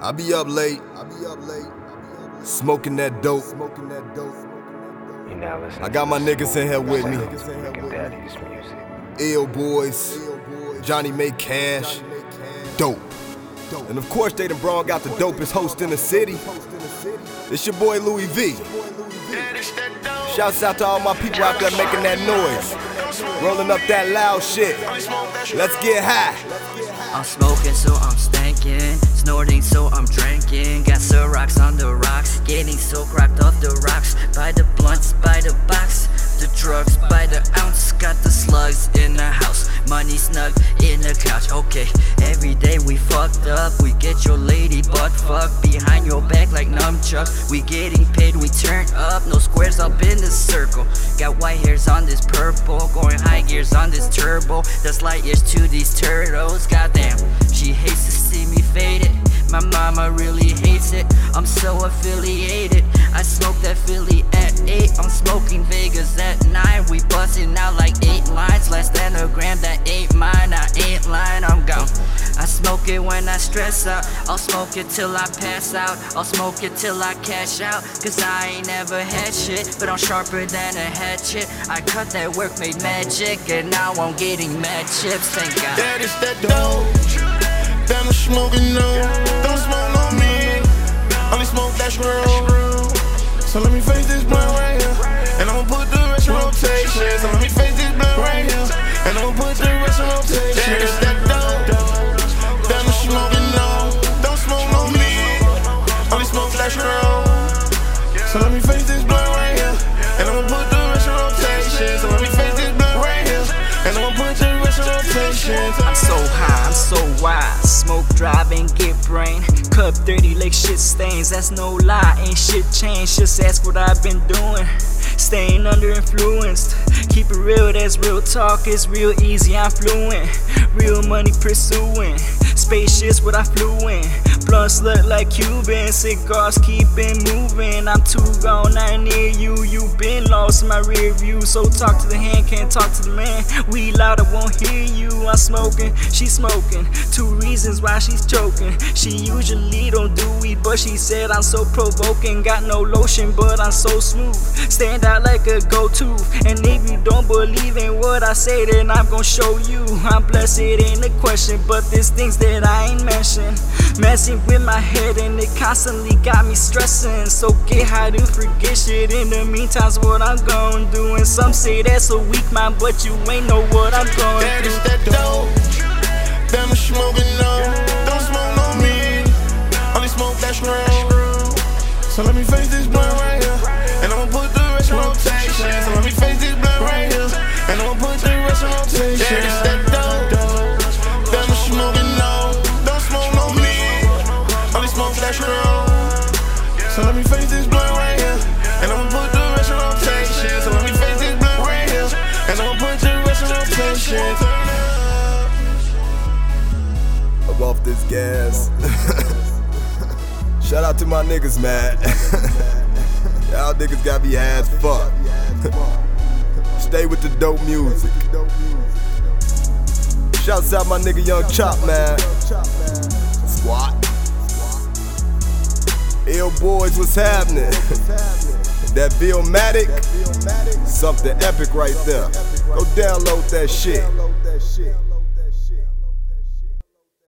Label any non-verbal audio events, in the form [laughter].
I be up late. I be up late. Smoking that dope. Smoking that dope. You now listening I got my to the niggas in here with me. Smoking Daddy's music. Illboyz. Johnny May Cash. Dope. And of course, they done Braun got the dopest host in the city. It's your boy Louie V. Shouts out to all my people out there making that noise. Rolling up that loud shit. Let's get high. I'm smoking, so I'm stankin'. Snorting, so I'm drinking. Got the rocks on the rocks. Getting so cracked off the rocks. By the blunts, by the box. The drugs by the ounce. Got the slugs in the house. Money snug in the couch. Okay, every day fucked up. We get your lady butt fucked behind your back like nunchuck. We getting paid, we turn up. No squares up in the circle. Got white hairs on this purple. Going high gears on this turbo. That's light years to these turtles. Goddamn, she hates to see me faded. My mama really hates it. I'm so affiliated. I smoke that Philly at 8. I'm smoking Vegas at 9. We busting out like 8 lines. Less than a gram, that ain't mine. Smoke it when I stress out. I'll smoke it till I pass out. I'll smoke it till I cash out. Cause I ain't never had shit. But I'm sharper than a hatchet. I cut that work, made magic. And now I'm getting mad chips. Thank God. That is that dope. That I'm smoking no. Don't smoke no me. Only smoke that real. So let me face this Smoke, drive, and get brain. Cup 30 like shit stains, that's no lie. Ain't shit changed, just ask what I've been doing. Staying under influenced. Keep it real, that's real talk. It's real easy, I'm fluent. Real money pursuing. Spaceships what I flew in. Blunts look like Cuban. Cigars keepin' moving. I'm too gone, not near you. You been in my rear view. So talk to the hand, can't talk to the man. We loud, I won't hear you. I'm smoking, she smoking. Two reasons why she's choking. She usually don't do weed, but she said I'm so provoking. Got no lotion, but I'm so smooth. Stand out like a go-to. And if you don't believe in what I say, then I'm gonna show you. I'm blessed, it ain't a question, but there's things that I ain't mention. Messing with my head and it constantly got me stressing. So get high to forget shit. In the meantime's what I'm gonna do. And some say that's a weak mind, but you ain't know what I'm going That through. is that dope. That I'm smoking So let me face this blunt right here. And I'ma put the rest in rotation. So let me face this blunt right here. And I'ma put the rest in rotation. I'm off this gas. [laughs] Shout out to my niggas, man. [laughs] Y'all niggas got me high as fuck. [laughs] Stay with the dope music. Shouts out my nigga Young Chop, man. Squat. Ill boys, what's happening? That Billmatic, something epic right there. Go download that shit.